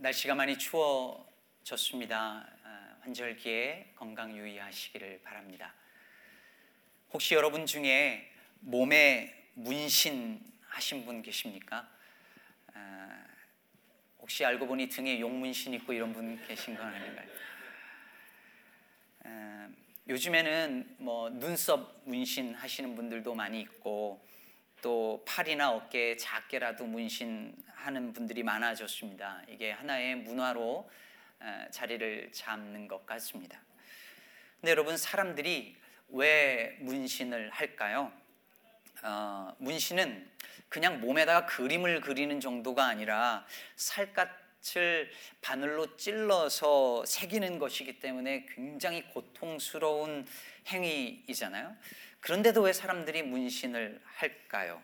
날씨가 많이 추워졌습니다. 아, 환절기에 건강 유의하시기를 바랍니다. 혹시 여러분 중에 몸에 문신 하신 분 계십니까? 아, 혹시 알고 보니 등에 용문신 있고 이런 분 계신 건 아닌가요? 아, 요즘에는 뭐 눈썹 문신 하시는 분들도 많이 있고 또 팔이나 어깨에 작게라도 문신하는 분들이 많아졌습니다. 이게 하나의 문화로 자리를 잡는 것 같습니다. 근데 여러분 사람들이 왜 문신을 할까요? 어, 문신은 그냥 몸에다가 그림을 그리는 정도가 아니라 살갗을 바늘로 찔러서 새기는 것이기 때문에 굉장히 고통스러운 행위이잖아요. 그런데도 왜 사람들이 문신을 할까요?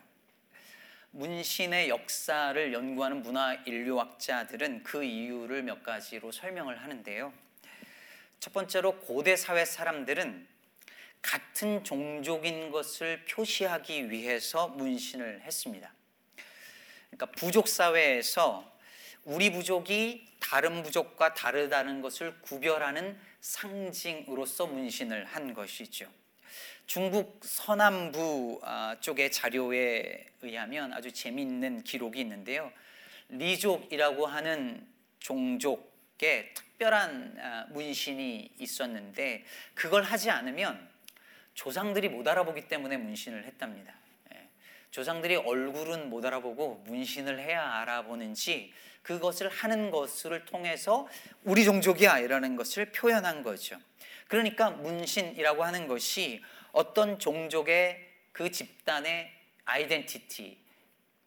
문신의 역사를 연구하는 문화 인류학자들은 그 이유를 몇 가지로 설명을 하는데요. 첫 번째로 고대 사회 사람들은 같은 종족인 것을 표시하기 위해서 문신을 했습니다. 그러니까 부족 사회에서 우리 부족이 다른 부족과 다르다는 것을 구별하는 상징으로서 문신을 한 것이죠. 중국 서남부 아, 쪽의 자료에 의하면 아주 재미있는 기록이 있는데요. 리족이라고 하는 종족에 특별한 아, 문신이 있었는데 그걸 하지 않으면 조상들이 못 알아보기 때문에 문신을 했답니다. 예. 조상들이 얼굴은 못 알아보고 문신을 해야 알아보는지 그것을 하는 것을 통해서 우리 종족이야 이라는 것을 표현한 거죠. 그러니까 문신이라고 하는 것이 어떤 종족의 그 집단의 아이덴티티,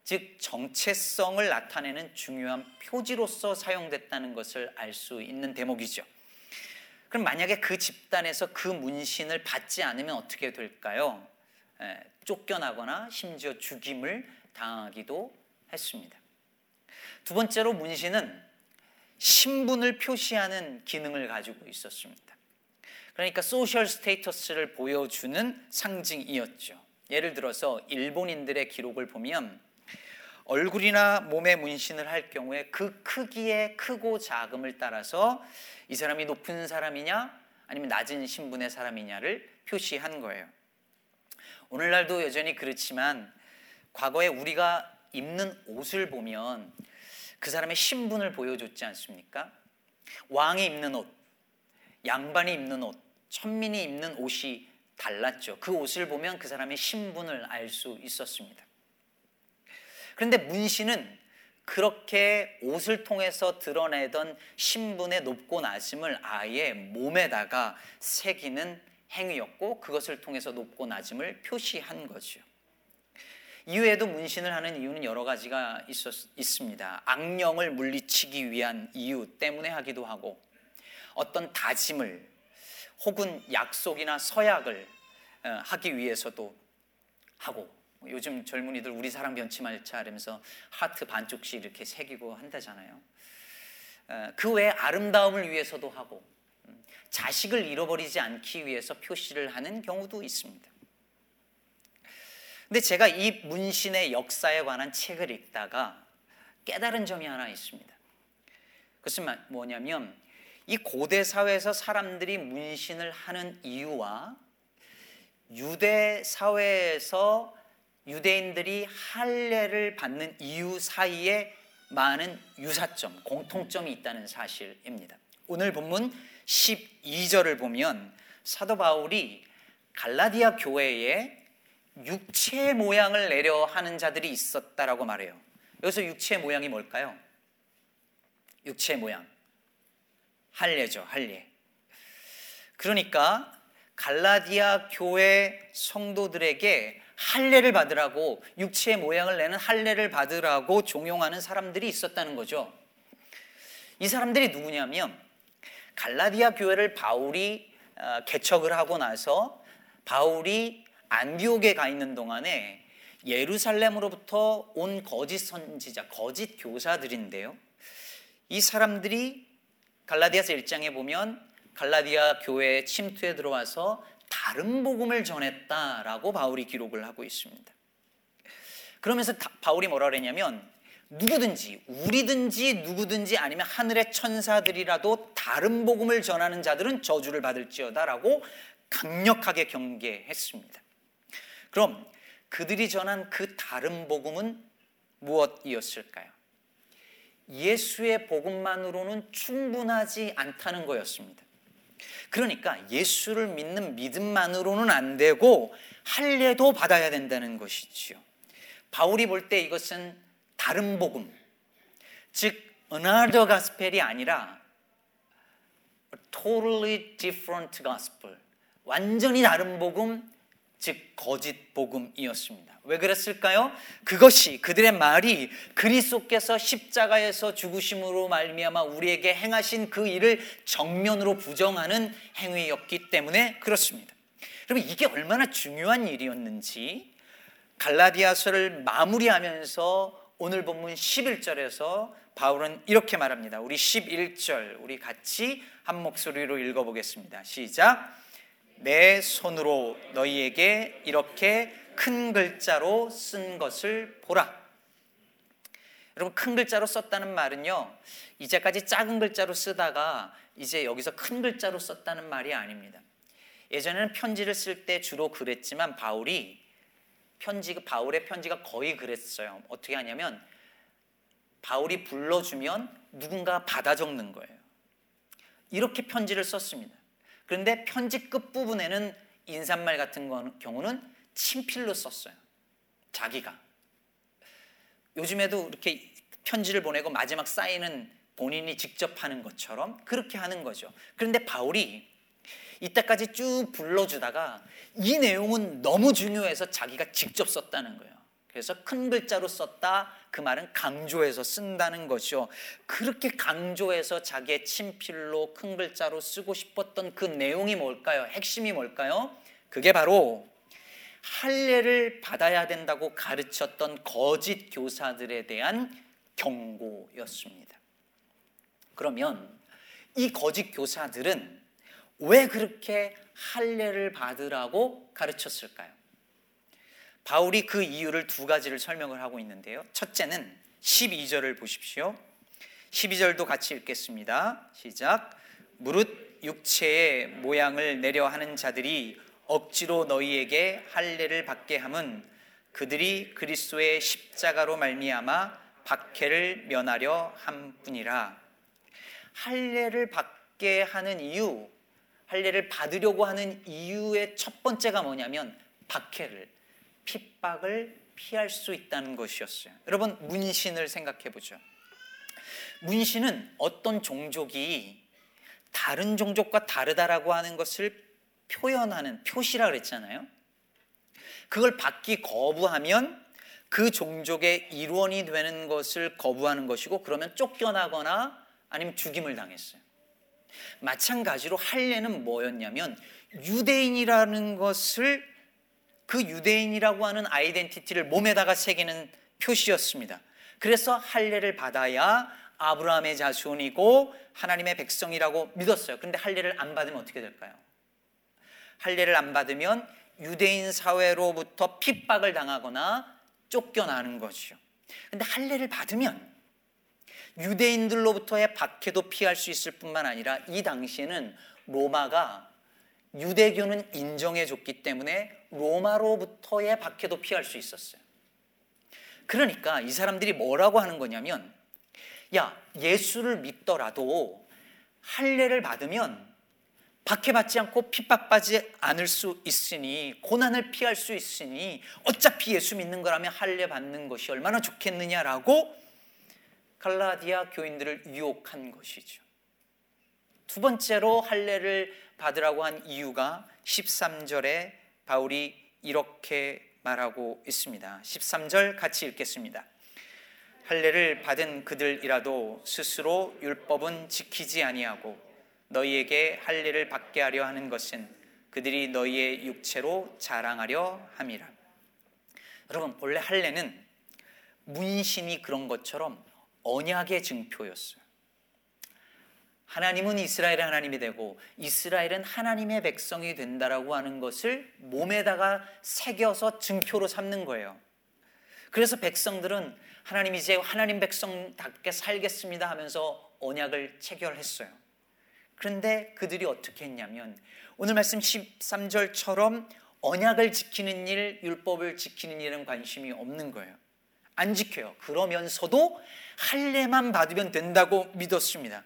즉 정체성을 나타내는 중요한 표지로서 사용됐다는 것을 알 수 있는 대목이죠. 그럼 만약에 그 집단에서 그 문신을 받지 않으면 어떻게 될까요? 에, 쫓겨나거나 심지어 죽임을 당하기도 했습니다. 두 번째로 문신은 신분을 표시하는 기능을 가지고 있었습니다. 그러니까 소셜 스테이터스를 보여주는 상징이었죠. 예를 들어서 일본인들의 기록을 보면 얼굴이나 몸에 문신을 할 경우에 그 크기의 크고 작음을 따라서 이 사람이 높은 사람이냐 아니면 낮은 신분의 사람이냐를 표시한 거예요. 오늘날도 여전히 그렇지만 과거에 우리가 입는 옷을 보면 그 사람의 신분을 보여줬지 않습니까? 왕이 입는 옷, 양반이 입는 옷, 천민이 입는 옷이 달랐죠. 그 옷을 보면 그 사람의 신분을 알 수 있었습니다. 그런데 문신은 그렇게 옷을 통해서 드러내던 신분의 높고 낮음을 아예 몸에다가 새기는 행위였고 그것을 통해서 높고 낮음을 표시한 거죠. 이외에도 문신을 하는 이유는 여러 가지가 있었, 있습니다. 악령을 물리치기 위한 이유 때문에 하기도 하고 어떤 다짐을 혹은 약속이나 서약을 어, 하기 위해서도 하고 요즘 젊은이들 우리 사랑 변치 말자 이러면서 하트 반쪽씩 이렇게 새기고 한다잖아요. 어, 그 외에 아름다움을 위해서도 하고 음, 자식을 잃어버리지 않기 위해서 표시를 하는 경우도 있습니다. 근데 제가 이 문신의 역사에 관한 책을 읽다가 깨달은 점이 하나 있습니다. 그것은 뭐냐면 이 고대 사회에서 사람들이 문신을 하는 이유와 유대 사회에서 유대인들이 할례를 받는 이유 사이에 많은 유사점, 공통점이 있다는 사실입니다. 오늘 본문 12절을 보면 사도 바울이 갈라디아 교회에 육체 모양을 내려 하는 자들이 있었다라고 말해요. 여기서 육체 모양이 뭘까요? 육체 모양. 할례죠, 할례. 그러니까 갈라디아 교회 성도들에게 할례를 받으라고 육체의 모양을 내는 할례를 받으라고 종용하는 사람들이 있었다는 거죠. 이 사람들이 누구냐면 갈라디아 교회를 바울이 어, 개척을 하고 나서 바울이 안디옥에 가 있는 동안에 예루살렘으로부터 온 거짓 선지자, 거짓 교사들인데요. 이 사람들이 갈라디아서 1장에 보면 갈라디아 교회에 침투에 들어와서 다른 복음을 전했다라고 바울이 기록을 하고 있습니다. 그러면서 바울이 뭐라 그랬냐면 누구든지 우리든지 누구든지 아니면 하늘의 천사들이라도 다른 복음을 전하는 자들은 저주를 받을지어다라고 강력하게 경계했습니다. 그럼 그들이 전한 그 다른 복음은 무엇이었을까요? 예수의 복음만으로는 충분하지 않다는 거였습니다. 그러니까 예수를 믿는 믿음만으로는 안 되고 할례도 받아야 된다는 것이지요. 바울이 볼 때 이것은 다른 복음, 즉 another gospel이 아니라 totally different gospel, 완전히 다른 복음, 즉 거짓 복음이었습니다. 왜 그랬을까요? 그것이 그들의 말이 그리스도께서 십자가에서 죽으심으로 말미암아 우리에게 행하신 그 일을 정면으로 부정하는 행위였기 때문에 그렇습니다. 여러분 이게 얼마나 중요한 일이었는지 갈라디아서를 마무리하면서 오늘 본문 11절에서 바울은 이렇게 말합니다. 우리 11절 우리 같이 한 목소리로 읽어 보겠습니다. 시작. 내 손으로 너희에게 이렇게 큰 글자로 쓴 것을 보라. 여러분 큰 글자로 썼다는 말은요. 이제까지 작은 글자로 쓰다가 이제 여기서 큰 글자로 썼다는 말이 아닙니다. 예전에는 편지를 쓸 때 주로 그랬지만 바울이 편지 바울의 편지가 거의 그랬어요. 어떻게 하냐면 바울이 불러주면 누군가 받아 적는 거예요. 이렇게 편지를 썼습니다. 그런데 편지 끝부분에는 인사말 같은 경우는 친필로 썼어요. 자기가. 요즘에도 이렇게 편지를 보내고 마지막 사인은 본인이 직접 하는 것처럼 그렇게 하는 거죠. 그런데 바울이 이때까지 쭉 불러주다가 이 내용은 너무 중요해서 자기가 직접 썼다는 거예요. 그래서 큰 글자로 썼다. 그 말은 강조해서 쓴다는 거죠. 그렇게 강조해서 자기의 친필로 큰 글자로 쓰고 싶었던 그 내용이 뭘까요? 핵심이 뭘까요? 그게 바로 할례를 받아야 된다고 가르쳤던 거짓 교사들에 대한 경고였습니다. 그러면 이 거짓 교사들은 왜 그렇게 할례를 받으라고 가르쳤을까요? 바울이 그 이유를 두 가지를 설명을 하고 있는데요. 첫째는 12절을 보십시오. 12절도 같이 읽겠습니다. 시작. 무릇 육체의 모양을 내려 하는 자들이 억지로 너희에게 할례를 받게 함은 그들이 그리스도의 십자가로 말미암아 박해를 면하려 함뿐이라. 할례를 받게 하는 이유, 할례를 받으려고 하는 이유의 첫 번째가 뭐냐면 박해를 핍박을 피할 수 있다는 것이었어요. 여러분 문신을 생각해 보죠. 문신은 어떤 종족이 다른 종족과 다르다라고 하는 것을 표현하는 표시라 그랬잖아요. 그걸 받기 거부하면 그 종족의 일원이 되는 것을 거부하는 것이고 그러면 쫓겨나거나 아니면 죽임을 당했어요. 마찬가지로 할례는 뭐였냐면 유대인이라는 것을 그 유대인이라고 하는 아이덴티티를 몸에다가 새기는 표시였습니다. 그래서 할례를 받아야 아브라함의 자손이고 하나님의 백성이라고 믿었어요. 그런데 할례를 안 받으면 어떻게 될까요? 할례를 안 받으면 유대인 사회로부터 핍박을 당하거나 쫓겨나는 것이죠. 근데 할례를 받으면 유대인들로부터의 박해도 피할 수 있을 뿐만 아니라 이 당시에는 로마가 유대교는 인정해 줬기 때문에 로마로부터의 박해도 피할 수 있었어요. 그러니까 이 사람들이 뭐라고 하는 거냐면 야, 예수를 믿더라도 할례를 받으면 박해받지 않고 핍박받지 않을 수 있으니 고난을 피할 수 있으니 어차피 예수 믿는 거라면 할례 받는 것이 얼마나 좋겠느냐라고 갈라디아 교인들을 유혹한 것이죠. 두 번째로 할례를 받으라고 한 이유가 13절에 바울이 이렇게 말하고 있습니다. 13절 같이 읽겠습니다. 할례를 받은 그들이라도 스스로 율법은 지키지 아니하고 너희에게 할례를 받게 하려 하는 것은 그들이 너희의 육체로 자랑하려 함이라. 여러분 본래 할례는 문신이 그런 것처럼 언약의 증표였어요. 하나님은 이스라엘의 하나님이 되고 이스라엘은 하나님의 백성이 된다라고 하는 것을 몸에다가 새겨서 증표로 삼는 거예요. 그래서 백성들은 하나님 이제 하나님 백성답게 살겠습니다 하면서 언약을 체결했어요. 그런데 그들이 어떻게 했냐면 오늘 말씀 13절처럼 언약을 지키는 일, 율법을 지키는 일은 관심이 없는 거예요. 안 지켜요. 그러면서도 할례만 받으면 된다고 믿었습니다.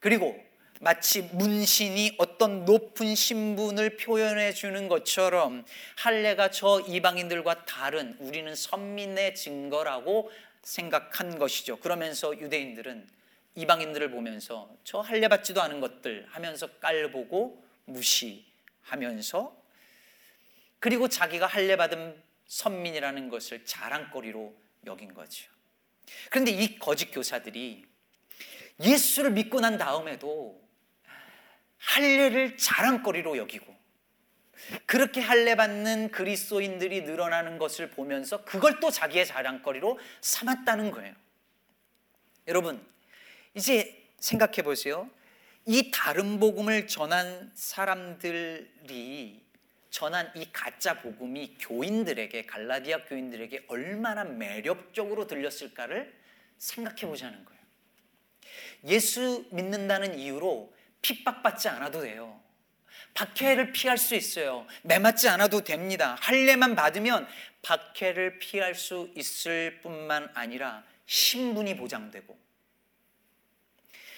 그리고 마치 문신이 어떤 높은 신분을 표현해 주는 것처럼 할례가 저 이방인들과 다른 우리는 선민의 증거라고 생각한 것이죠. 그러면서 유대인들은 이방인들을 보면서 저 할례 받지도 않은 것들 하면서 깔보고 무시하면서 그리고 자기가 할례 받은 선민이라는 것을 자랑거리로 여긴 거죠. 그런데 이 거짓 교사들이 예수를 믿고 난 다음에도 할례를 자랑거리로 여기고 그렇게 할례 받는 그리스도인들이 늘어나는 것을 보면서 그걸 또 자기의 자랑거리로 삼았다는 거예요. 여러분, 이제 생각해 보세요. 이 다른 복음을 전한 사람들이 전한 이 가짜 복음이 교인들에게 갈라디아 교인들에게 얼마나 매력적으로 들렸을까를 생각해 보자는 거예요. 예수 믿는다는 이유로 핍박받지 않아도 돼요. 박해를 피할 수 있어요. 매맞지 않아도 됩니다. 할례만 받으면 박해를 피할 수 있을 뿐만 아니라 신분이 보장되고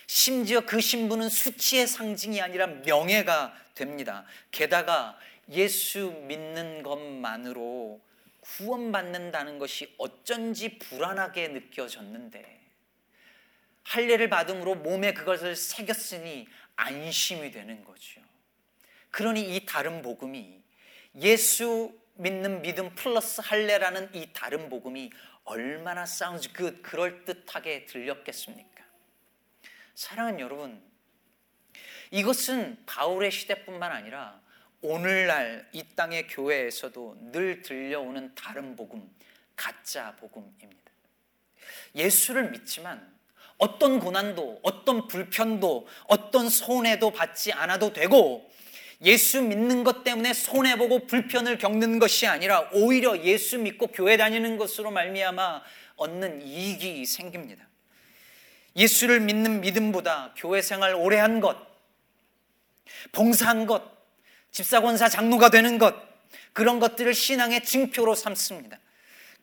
심지어 그 신분은 수치의 상징이 아니라 명예가 됩니다. 게다가 예수 믿는 것만으로 구원받는다는 것이 어쩐지 불안하게 느껴졌는데 할례를 받음으로 몸에 그것을 새겼으니 안심이 되는 거죠. 그러니 이 다른 복음이 예수 믿는 믿음 플러스 할례라는 이 다른 복음이 얼마나 sound good 그럴 듯하게 들렸겠습니까? 사랑하는 여러분, 이것은 바울의 시대뿐만 아니라 오늘날 이 땅의 교회에서도 늘 들려오는 다른 복음, 가짜 복음입니다. 예수를 믿지만 어떤 고난도, 어떤 불편도, 어떤 손해도 받지 않아도 되고 예수 믿는 것 때문에 손해 보고 불편을 겪는 것이 아니라 오히려 예수 믿고 교회 다니는 것으로 말미암아 얻는 이익이 생깁니다. 예수를 믿는 믿음보다 교회 생활 오래 한 것, 봉사한 것, 집사권사 장로가 되는 것, 그런 것들을 신앙의 증표로 삼습니다.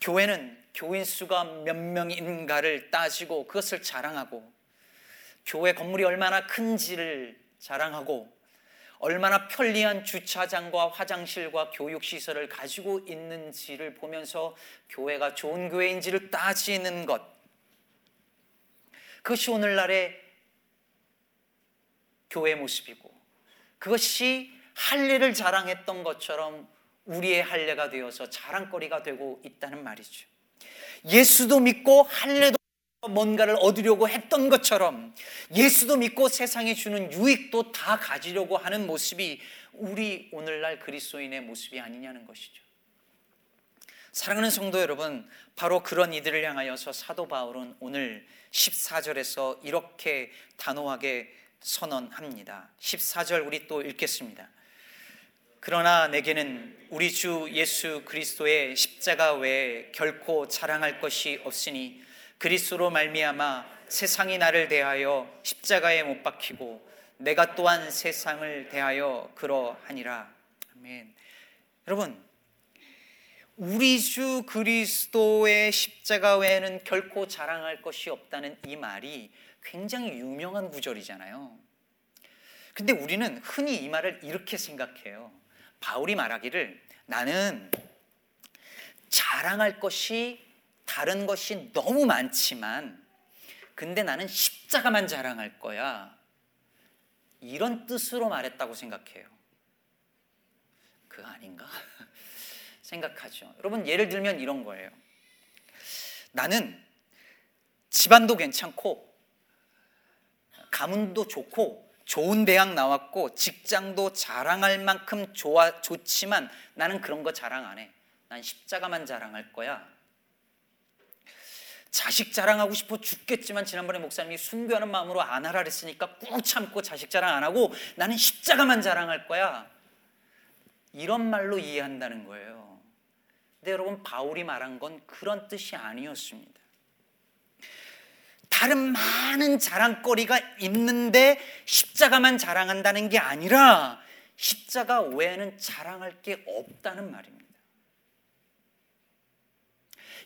교회는 교인 수가 몇 명인가를 따지고 그것을 자랑하고 교회 건물이 얼마나 큰지를 자랑하고 얼마나 편리한 주차장과 화장실과 교육시설을 가지고 있는지를 보면서 교회가 좋은 교회인지를 따지는 것. 그것이 오늘날의 교회 모습이고 그것이 할례를 자랑했던 것처럼 우리의 할례가 되어서 자랑거리가 되고 있다는 말이죠. 예수도 믿고 할례도 뭔가를 얻으려고 했던 것처럼 예수도 믿고 세상에 주는 유익도 다 가지려고 하는 모습이 우리 오늘날 그리스도인의 모습이 아니냐는 것이죠. 사랑하는 성도 여러분, 바로 그런 이들을 향하여서 사도 바울은 오늘 14절에서 이렇게 단호하게 선언합니다. 14절 우리 또 읽겠습니다. 그러나 내게는 우리 주 예수 그리스도의 십자가 외에 결코 자랑할 것이 없으니 그리스도로 말미암아 세상이 나를 대하여 십자가에 못 박히고 내가 또한 세상을 대하여 그러하니라. 아멘. 여러분, 우리 주 그리스도의 십자가 외에는 결코 자랑할 것이 없다는 이 말이 굉장히 유명한 구절이잖아요. 근데 우리는 흔히 이 말을 이렇게 생각해요. 바울이 말하기를 나는 자랑할 것이 다른 것이 너무 많지만 근데 나는 십자가만 자랑할 거야. 이런 뜻으로 말했다고 생각해요. 그거 아닌가? 생각하죠. 여러분 예를 들면 이런 거예요. 나는 집안도 괜찮고 가문도 좋고 좋은 대학 나왔고 직장도 자랑할 만큼 좋아 좋지만 나는 그런 거 자랑 안 해. 난 십자가만 자랑할 거야. 자식 자랑하고 싶어 죽겠지만 지난번에 목사님이 순교하는 마음으로 안 하라 그랬으니까 꾹 참고 자식 자랑 안 하고 나는 십자가만 자랑할 거야. 이런 말로 이해한다는 거예요. 근데 여러분 바울이 말한 건 그런 뜻이 아니었습니다. 다른 많은 자랑거리가 있는데 십자가만 자랑한다는 게 아니라 십자가 외에는 자랑할 게 없다는 말입니다.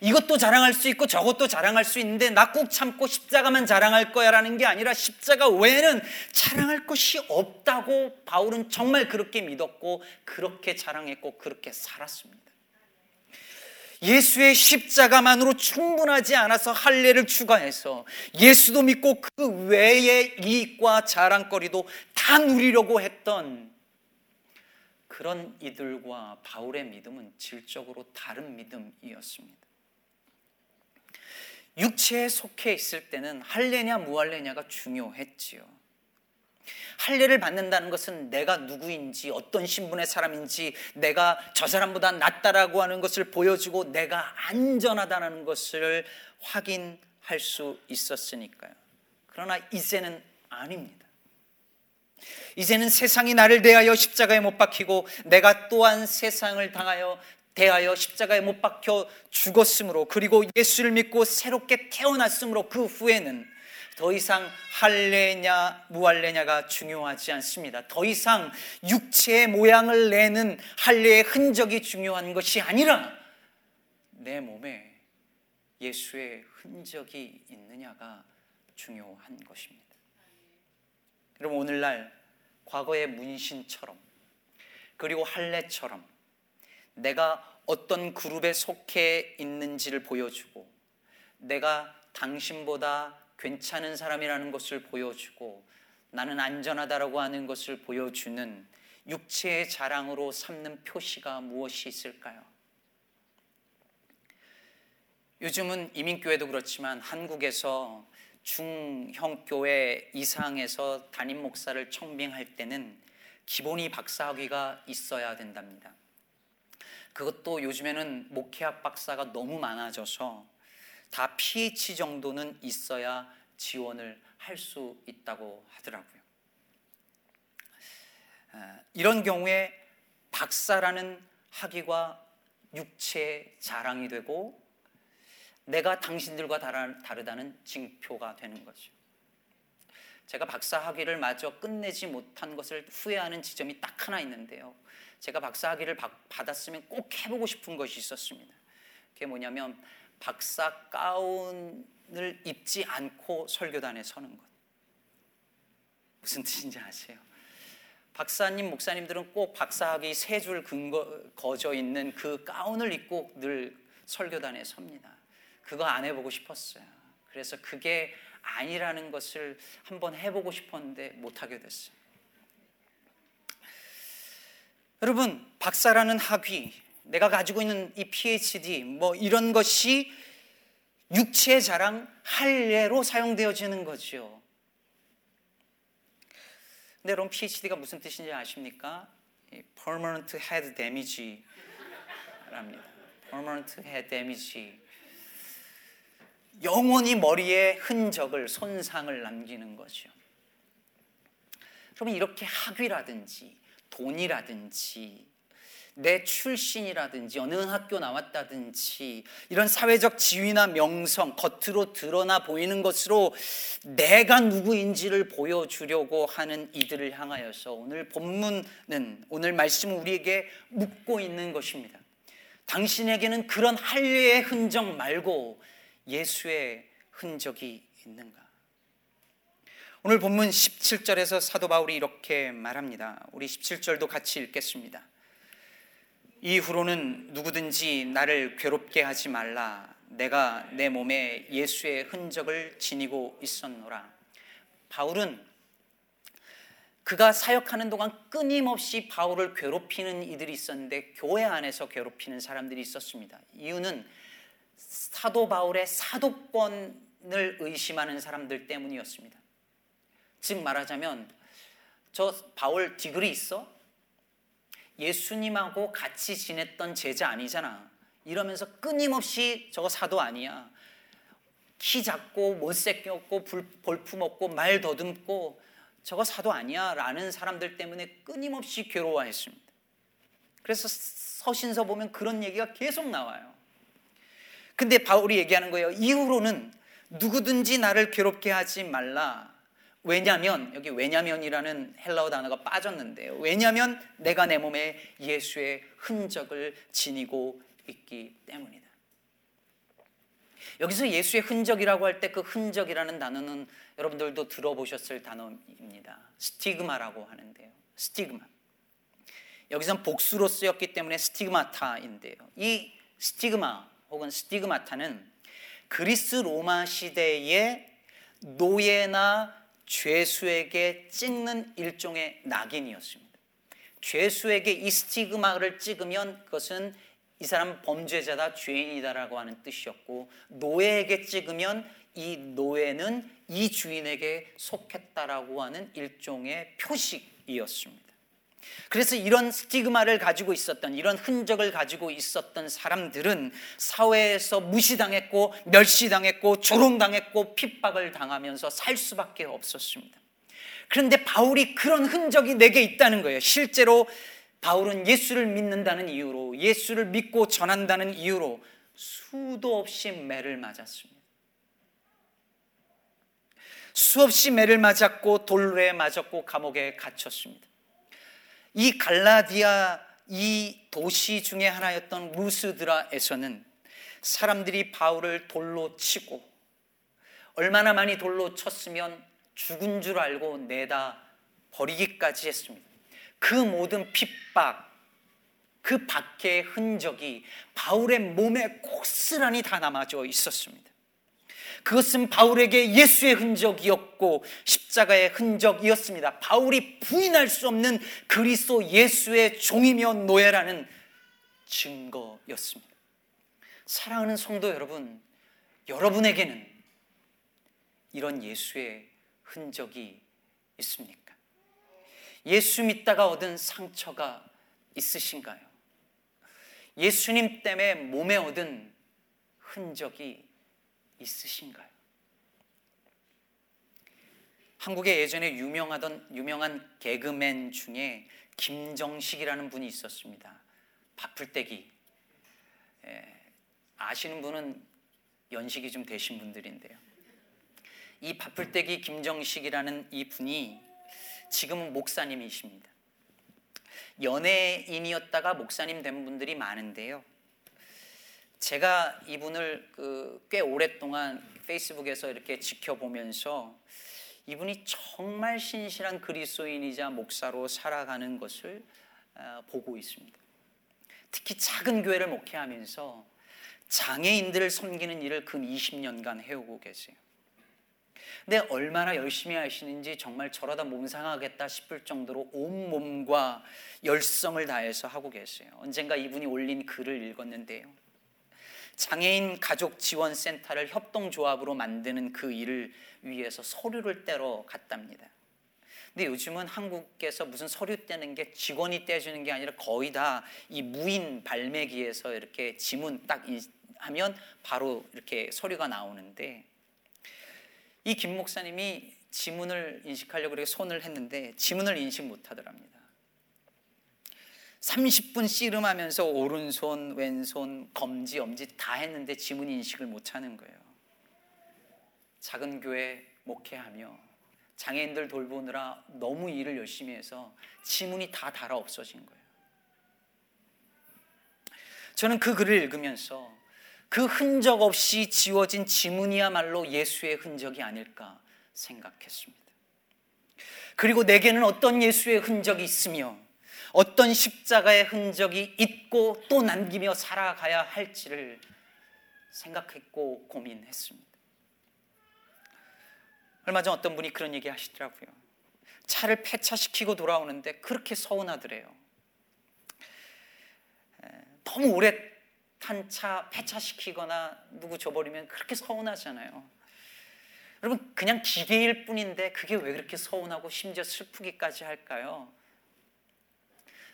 이것도 자랑할 수 있고 저것도 자랑할 수 있는데 나 꾹 참고 십자가만 자랑할 거야라는 게 아니라 십자가 외에는 자랑할 것이 없다고 바울은 정말 그렇게 믿었고 그렇게 자랑했고 그렇게 살았습니다. 예수의 십자가만으로 충분하지 않아서 할례를 추가해서 예수도 믿고 그 외의 이익과 자랑거리도 다 누리려고 했던 그런 이들과 바울의 믿음은 질적으로 다른 믿음이었습니다. 육체에 속해 있을 때는 할례냐 무할례냐가 중요했지요. 할례를 받는다는 것은 내가 누구인지 어떤 신분의 사람인지 내가 저 사람보다 낫다라고 하는 것을 보여주고 내가 안전하다는 것을 확인할 수 있었으니까요. 그러나 이제는 아닙니다. 이제는 세상이 나를 대하여 십자가에 못 박히고 내가 또한 세상을 당하여 대하여 십자가에 못 박혀 죽었으므로 그리고 예수를 믿고 새롭게 태어났으므로 그 후에는 더 이상 할례냐 무할례냐가 중요하지 않습니다. 더 이상 육체의 모양을 내는 할례의 흔적이 중요한 것이 아니라 내 몸에 예수의 흔적이 있느냐가 중요한 것입니다. 여러분 오늘날 과거의 문신처럼 그리고 할례처럼 내가 어떤 그룹에 속해 있는지를 보여주고 내가 당신보다 괜찮은 사람이라는 것을 보여주고 나는 안전하다라고 하는 것을 보여주는 육체의 자랑으로 삼는 표시가 무엇이 있을까요? 요즘은 이민교회도 그렇지만 한국에서 중형교회 이상에서 담임 목사를 청빙할 때는 기본이 박사학위가 있어야 된답니다. 그것도 요즘에는 목회학 박사가 너무 많아져서 다 PH 정도는 있어야 지원을 할 수 있다고 하더라고요. 아, 이런 경우에 박사라는 학위가 육체의 자랑이 되고 내가 당신들과 다르다는 징표가 되는 거죠. 제가 박사 학위를 마저 끝내지 못한 것을 후회하는 지점이 딱 하나 있는데요. 제가 박사 학위를 받았으면 꼭 해보고 싶은 것이 있었습니다. 그게 뭐냐면 박사 가운을 입지 않고 설교단에 서는 것. 무슨 뜻인지 아세요? 박사님, 목사님들은 꼭 박사학위 세 줄 근거 거져 있는 그 가운을 입고 늘 설교단에 섭니다. 그거 안 해보고 싶었어요. 그래서 그게 아니라는 것을 한번 해보고 싶었는데 못하게 됐어요. 여러분, 박사라는 학위, 내가 가지고 있는 이 PhD, 뭐 이런 것이 육체 자랑 할례로 사용되어지는 거죠. 근데 여러분, PhD가 무슨 뜻인지 아십니까? Permanent Head Damage랍니다. Permanent Head Damage. 영원히 머리에 흔적을, 손상을 남기는 거죠. 여러분, 이렇게 학위라든지 돈이라든지 내 출신이라든지 어느 학교 나왔다든지 이런 사회적 지위나 명성 겉으로 드러나 보이는 것으로 내가 누구인지를 보여주려고 하는 이들을 향하여서 오늘 본문은 오늘 말씀은 우리에게 묻고 있는 것입니다. 당신에게는 그런 할례의 흔적 말고 예수의 흔적이 있는가? 오늘 본문 17절에서 사도 바울이 이렇게 말합니다. 우리 17절도 같이 읽겠습니다. 이후로는 누구든지 나를 괴롭게 하지 말라. 내가 내 몸에 예수의 흔적을 지니고 있었노라. 바울은 그가 사역하는 동안 끊임없이 바울을 괴롭히는 이들이 있었는데 교회 안에서 괴롭히는 사람들이 있었습니다. 이유는 사도 바울의 사도권을 의심하는 사람들 때문이었습니다. 즉 말하자면 저 바울 디그리 있어? 예수님하고 같이 지냈던 제자 아니잖아. 이러면서 끊임없이 저거 사도 아니야. 키 작고 못생겼고 볼품 없고 말 더듬고 저거 사도 아니야 라는 사람들 때문에 끊임없이 괴로워했습니다. 그래서 서신서 보면 그런 얘기가 계속 나와요. 근데 바울이 얘기하는 거예요. 이후로는 누구든지 나를 괴롭게 하지 말라. 왜냐면 여기 왜냐면이라는 헬라어 단어가 빠졌는데요. 왜냐면 내가 내 몸에 예수의 흔적을 지니고 있기 때문이다. 여기서 예수의 흔적이라고 할 때 그 흔적이라는 단어는 여러분들도 들어보셨을 단어입니다. 스티그마라고 하는데요. 스티그마. 여기선 복수로 쓰였기 때문에 스티그마타인데요. 이 스티그마 혹은 스티그마타는 그리스 로마 시대의 노예나 죄수에게 찍는 일종의 낙인이었습니다. 죄수에게 이 스티그마를 찍으면 그것은 이 사람 범죄자다 죄인이다라고 하는 뜻이었고 노예에게 찍으면 이 노예는 이 주인에게 속했다라고 하는 일종의 표식이었습니다. 그래서 이런 스티그마를 가지고 있었던 이런 흔적을 가지고 있었던 사람들은 사회에서 무시당했고 멸시당했고 조롱당했고 핍박을 당하면서 살 수밖에 없었습니다. 그런데 바울이 그런 흔적이 내게 있다는 거예요. 실제로 바울은 예수를 믿는다는 이유로 예수를 믿고 전한다는 이유로 수도 없이 매를 맞았습니다. 수없이 매를 맞았고 돌로에 맞았고 감옥에 갇혔습니다. 이 갈라디아 이 도시 중에 하나였던 루스드라에서는 사람들이 바울을 돌로 치고 얼마나 많이 돌로 쳤으면 죽은 줄 알고 내다 버리기까지 했습니다. 그 모든 핍박, 그 밖의 흔적이 바울의 몸에 고스란히 다 남아져 있었습니다. 그것은 바울에게 예수의 흔적이었고 십자가의 흔적이었습니다. 바울이 부인할 수 없는 그리스도 예수의 종이며 노예라는 증거였습니다. 사랑하는 성도 여러분, 여러분에게는 이런 예수의 흔적이 있습니까? 예수 믿다가 얻은 상처가 있으신가요? 예수님 때문에 몸에 얻은 흔적이 있으신가요? 한국에 예전에 유명하던 유명한 개그맨 중에 김정식이라는 분이 있었습니다. 바풀떼기 예, 아시는 분은 연식이 좀 되신 분들인데요. 이 바풀떼기 김정식이라는 이 분이 지금은 목사님이십니다. 연예인이었다가 목사님 된 분들이 많은데요. 제가 이분을 그 꽤 오랫동안 페이스북에서 이렇게 지켜보면서 이분이 정말 신실한 그리스도인이자 목사로 살아가는 것을 어, 보고 있습니다. 특히 작은 교회를 목회하면서 장애인들을 섬기는 일을 근 20년간 해오고 계세요. 근데 얼마나 열심히 하시는지 정말 저러다 몸 상하겠다 싶을 정도로 온 몸과 열성을 다해서 하고 계세요. 언젠가 이분이 올린 글을 읽었는데요. 장애인 가족 지원 센터를 협동조합으로 만드는 그 일을 위해서 서류를 떼러 갔답니다. 근데 요즘은 한국에서 무슨 서류 떼는 게 직원이 떼주는 게 아니라 거의 다 이 무인 발매기에서 이렇게 지문 딱 하면 바로 이렇게 서류가 나오는데 이 김 목사님이 지문을 인식하려고 이렇게 손을 했는데 지문을 인식 못 하더랍니다. 30분 씨름하면서 오른손, 왼손, 검지, 엄지 다 했는데 지문 인식을 못 하는 거예요. 작은 교회 목회하며 장애인들 돌보느라 너무 일을 열심히 해서 지문이 다 달아 없어진 거예요. 저는 그 글을 읽으면서 그 흔적 없이 지워진 지문이야말로 예수의 흔적이 아닐까 생각했습니다. 그리고 내게는 어떤 예수의 흔적이 있으며 어떤 십자가의 흔적이 있고 또 남기며 살아가야 할지를 생각했고 고민했습니다. 얼마 전 어떤 분이 그런 얘기 하시더라고요. 차를 폐차시키고 돌아오는데 그렇게 서운하더래요. 너무 오래 탄 차 폐차시키거나 누구 줘버리면 그렇게 서운하잖아요. 여러분, 그냥 기계일 뿐인데 그게 왜 그렇게 서운하고 심지어 슬프기까지 할까요?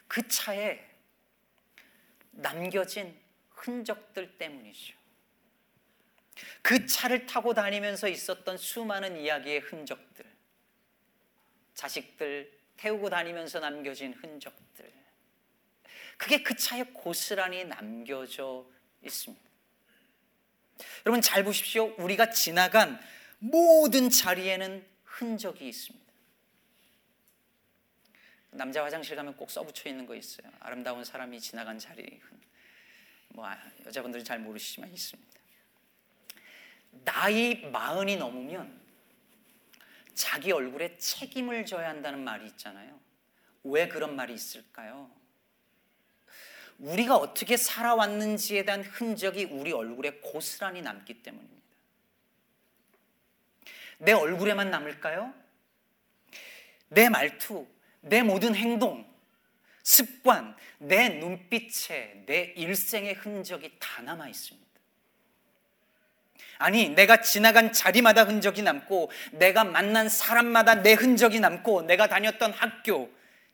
그 차에 남겨진 흔적들 때문이죠. 그 차를 타고 다니면서 있었던 수많은 이야기의 흔적들, 자식들 태우고 다니면서 남겨진 흔적들, 그게 그 차에 고스란히 남겨져 있습니다. 여러분 잘 보십시오. 우리가 지나간 모든 자리에는 흔적이 있습니다. 남자 화장실 가면 꼭 써붙여 있는 거 있어요. 아름다운 사람이 지나간 자리. 뭐 아, 여자분들은 잘 모르시지만 있습니다. 나이 마흔이 넘으면 자기 얼굴에 책임을 져야 한다는 말이 있잖아요. 왜 그런 말이 있을까요? 우리가 어떻게 살아왔는지에 대한 흔적이 우리 얼굴에 고스란히 남기 때문입니다. 내 얼굴에만 남을까요? 내 말투, 내 모든 행동, 습관, 내 눈빛에 내 일생의 흔적이 다 남아 있습니다. 아니, 내가 지나간 자리마다 흔적이 남고, 내가 만난 사람마다 내 흔적이 남고, 내가 다녔던 학교,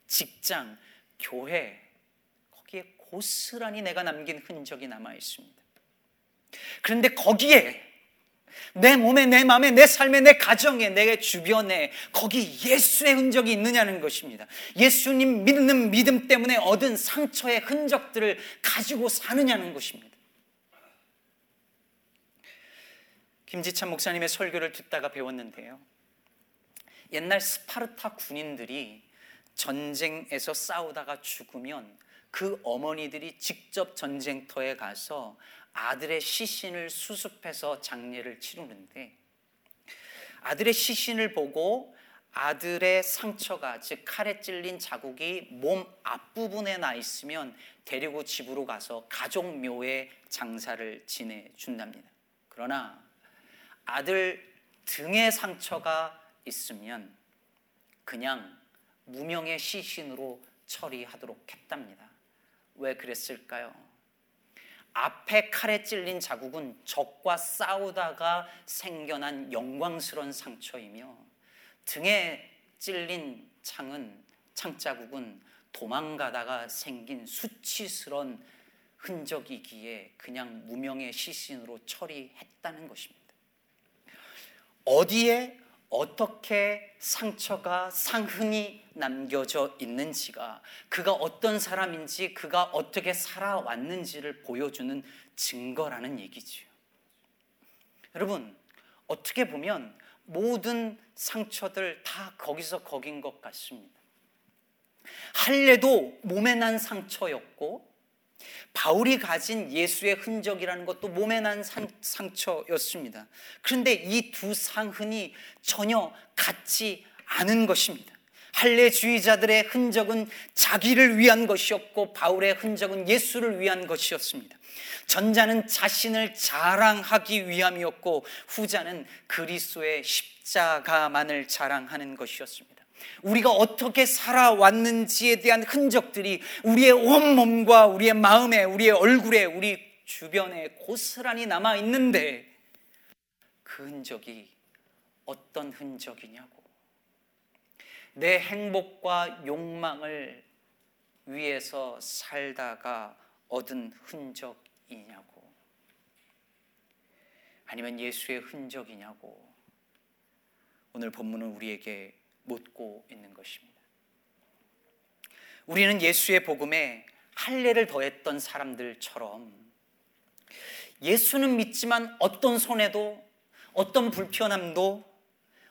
직장, 교회, 거기에 고스란히 내가 남긴 흔적이 남아 있습니다. 그런데 거기에 내 몸에, 내 마음에, 내 삶에, 내 가정에, 내 주변에 거기 예수의 흔적이 있느냐는 것입니다. 예수님 믿는 믿음 때문에 얻은 상처의 흔적들을 가지고 사느냐는 것입니다. 김지찬 목사님의 설교를 듣다가 배웠는데요. 옛날 스파르타 군인들이 전쟁에서 싸우다가 죽으면 그 어머니들이 직접 전쟁터에 가서 아들의 시신을 수습해서 장례를 치르는데 아들의 시신을 보고 아들의 상처가 즉 칼에 찔린 자국이 몸 앞부분에 나 있으면 데리고 집으로 가서 가족 묘에 장사를 지내 준답니다. 그러나 아들 등에 상처가 있으면 그냥 무명의 시신으로 처리하도록 했답니다. 왜 그랬을까요? 앞에 칼에 찔린 자국은 적과 싸우다가 생겨난 영광스러운 상처이며 등에 찔린 창은 창자국은 도망가다가 생긴 수치스러운 흔적이기에 그냥 무명의 시신으로 처리했다는 것입니다. 어디에 어떻게 상처가 상흔이 남겨져 있는지가 그가 어떤 사람인지 그가 어떻게 살아왔는지를 보여주는 증거라는 얘기지요. 여러분, 어떻게 보면 모든 상처들 다 거기서 거긴 것 같습니다. 할례도 몸에 난 상처였고 바울이 가진 예수의 흔적이라는 것도 몸에 난 상, 상처였습니다. 그런데 이 두 상흔이 전혀 같지 않은 것입니다. 할례주의자들의 흔적은 자기를 위한 것이었고 바울의 흔적은 예수를 위한 것이었습니다. 전자는 자신을 자랑하기 위함이었고 후자는 그리스도의 십자가만을 자랑하는 것이었습니다. 우리가 어떻게 살아왔는지에 대한 흔적들이 우리의 온몸과 우리의 마음에, 우리의 얼굴에, 우리 주변에 고스란히 남아 있는데 그 흔적이 어떤 흔적이냐고. 내 행복과 욕망을 위해서 살다가 얻은 흔적이냐고. 아니면 예수의 흔적이냐고. 오늘 본문은 우리에게 묻고 있는 것입니다. 우리는 예수의 복음에 할례를 더했던 사람들처럼 예수는 믿지만 어떤 손해도 어떤 불편함도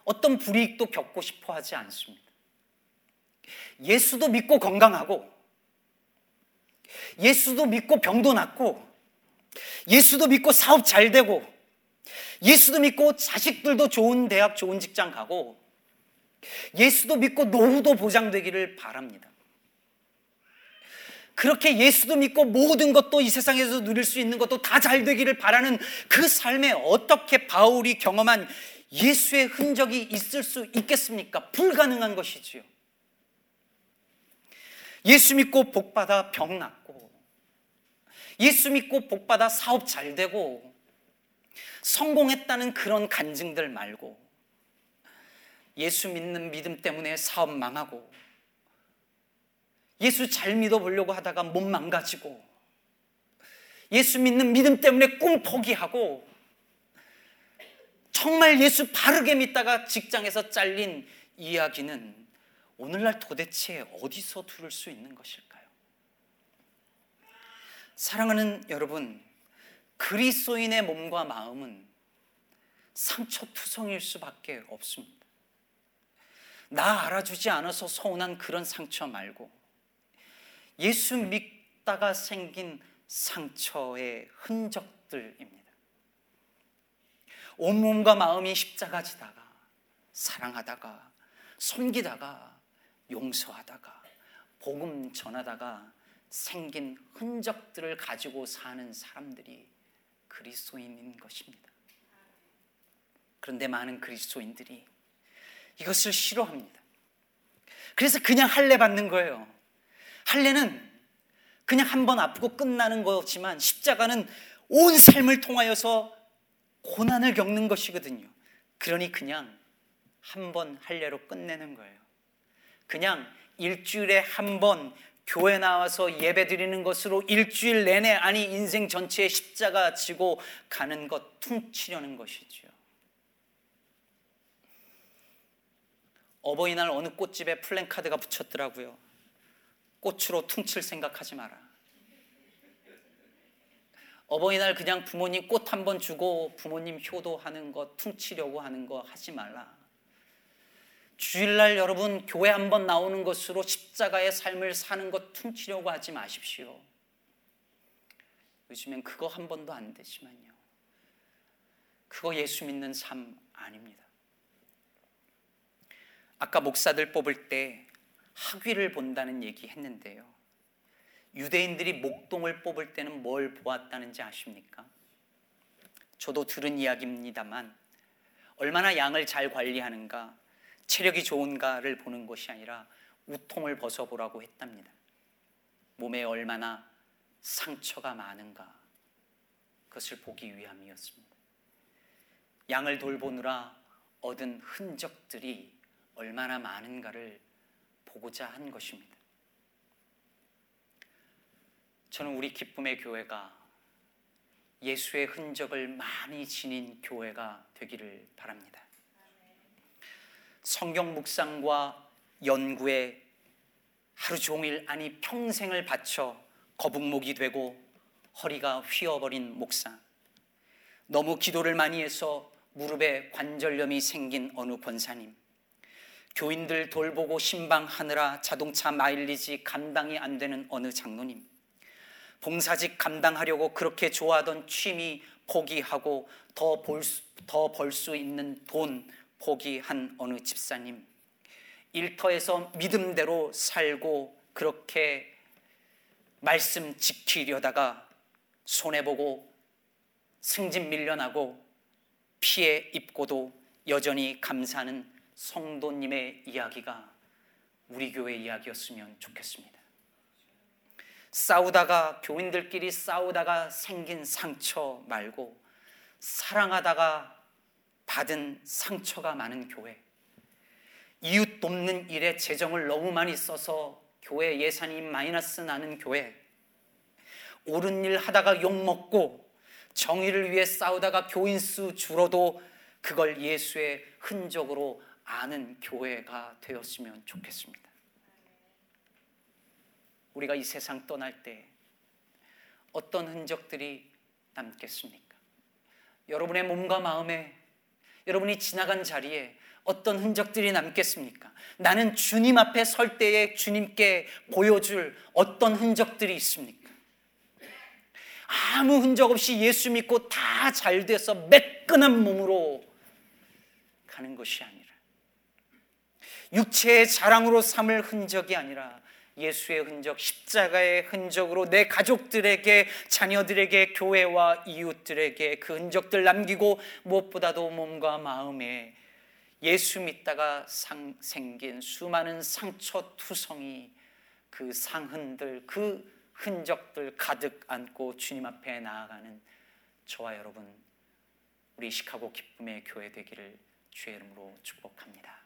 어떤 불이익도 겪고 싶어 하지 않습니다. 예수도 믿고 건강하고 예수도 믿고 병도 낫고 예수도 믿고 사업 잘 되고 예수도 믿고 자식들도 좋은 대학 좋은 직장 가고 예수도 믿고 노후도 보장되기를 바랍니다. 그렇게 예수도 믿고 모든 것도 이 세상에서 누릴 수 있는 것도 다 잘 되기를 바라는 그 삶에 어떻게 바울이 경험한 예수의 흔적이 있을 수 있겠습니까? 불가능한 것이지요. 예수 믿고 복받아 병 낫고, 예수 믿고 복받아 사업 잘 되고, 성공했다는 그런 간증들 말고, 예수 믿는 믿음 때문에 사업 망하고 예수 잘 믿어보려고 하다가 몸 망가지고 예수 믿는 믿음 때문에 꿈 포기하고 정말 예수 바르게 믿다가 직장에서 잘린 이야기는 오늘날 도대체 어디서 들을 수 있는 것일까요? 사랑하는 여러분, 그리스도인의 몸과 마음은 상처 투성일 수밖에 없습니다. 나 알아주지 않아서 서운한 그런 상처 말고 예수 믿다가 생긴 상처의 흔적들입니다. 온몸과 마음이 십자가 지다가 사랑하다가 섬기다가 용서하다가 복음 전하다가 생긴 흔적들을 가지고 사는 사람들이 그리스도인인 것입니다. 그런데 많은 그리스도인들이 이것을 싫어합니다. 그래서 그냥 할례 받는 거예요. 할례는 그냥 한 번 아프고 끝나는 거지만 십자가는 온 삶을 통하여서 고난을 겪는 것이거든요. 그러니 그냥 한 번 할례로 끝내는 거예요. 그냥 일주일에 한 번 교회 나와서 예배 드리는 것으로 일주일 내내 아니 인생 전체에 십자가 지고 가는 것 퉁치려는 것이죠. 어버이날 어느 꽃집에 플랜카드가 붙였더라고요. 꽃으로 퉁칠 생각하지 마라. 어버이날 그냥 부모님 꽃 한 번 주고 부모님 효도하는 거 퉁치려고 하는 거 하지 말라. 주일날 여러분 교회 한 번 나오는 것으로 십자가의 삶을 사는 것 퉁치려고 하지 마십시오. 요즘엔 그거 한 번도 안 되지만요. 그거 예수 믿는 삶 아닙니다. 아까 목사들 뽑을 때 학위를 본다는 얘기 했는데요. 유대인들이 목동을 뽑을 때는 뭘 보았다는지 아십니까? 저도 들은 이야기입니다만 얼마나 양을 잘 관리하는가, 체력이 좋은가를 보는 것이 아니라 우통을 벗어보라고 했답니다. 몸에 얼마나 상처가 많은가 그것을 보기 위함이었습니다. 양을 돌보느라 얻은 흔적들이 얼마나 많은가를 보고자 한 것입니다. 저는 우리 기쁨의 교회가 예수의 흔적을 많이 지닌 교회가 되기를 바랍니다. 성경 묵상과 연구에 하루 종일 아니 평생을 바쳐 거북목이 되고 허리가 휘어버린 목사. 너무 기도를 많이 해서 무릎에 관절염이 생긴 어느 권사님. 교인들 돌보고 신방하느라 자동차 마일리지 감당이 안 되는 어느 장로님. 봉사직 감당하려고 그렇게 좋아하던 취미 포기하고 더벌수 있는 돈 포기한 어느 집사님. 일터에서 믿음대로 살고 그렇게 말씀 지키려다가 손해보고 승진 밀려나고 피해 입고도 여전히 감사하는 성도님의 이야기가 우리 교회 이야기였으면 좋겠습니다. 싸우다가 교인들끼리 싸우다가 생긴 상처 말고 사랑하다가 받은 상처가 많은 교회. 이웃 돕는 일에 재정을 너무 많이 써서 교회 예산이 마이너스 나는 교회. 옳은 일 하다가 욕먹고 정의를 위해 싸우다가 교인 수 줄어도 그걸 예수의 흔적으로 아는 교회가 되었으면 좋겠습니다. 우리가 이 세상 떠날 때 어떤 흔적들이 남겠습니까? 여러분의 몸과 마음에 여러분이 지나간 자리에 어떤 흔적들이 남겠습니까? 나는 주님 앞에 설 때에 주님께 보여줄 어떤 흔적들이 있습니까? 아무 흔적 없이 예수 믿고 다 잘 돼서 매끈한 몸으로 가는 것이 아니라 육체의 자랑으로 삼을 흔적이 아니라 예수의 흔적, 십자가의 흔적으로 내 가족들에게, 자녀들에게, 교회와 이웃들에게 그 흔적들 남기고 무엇보다도 몸과 마음에 예수 믿다가 상, 생긴 수많은 상처 투성이 그 상흔들, 그 흔적들 가득 안고 주님 앞에 나아가는 저와 여러분, 우리 시카고 기쁨의 교회 되기를 주의 이름으로 축복합니다.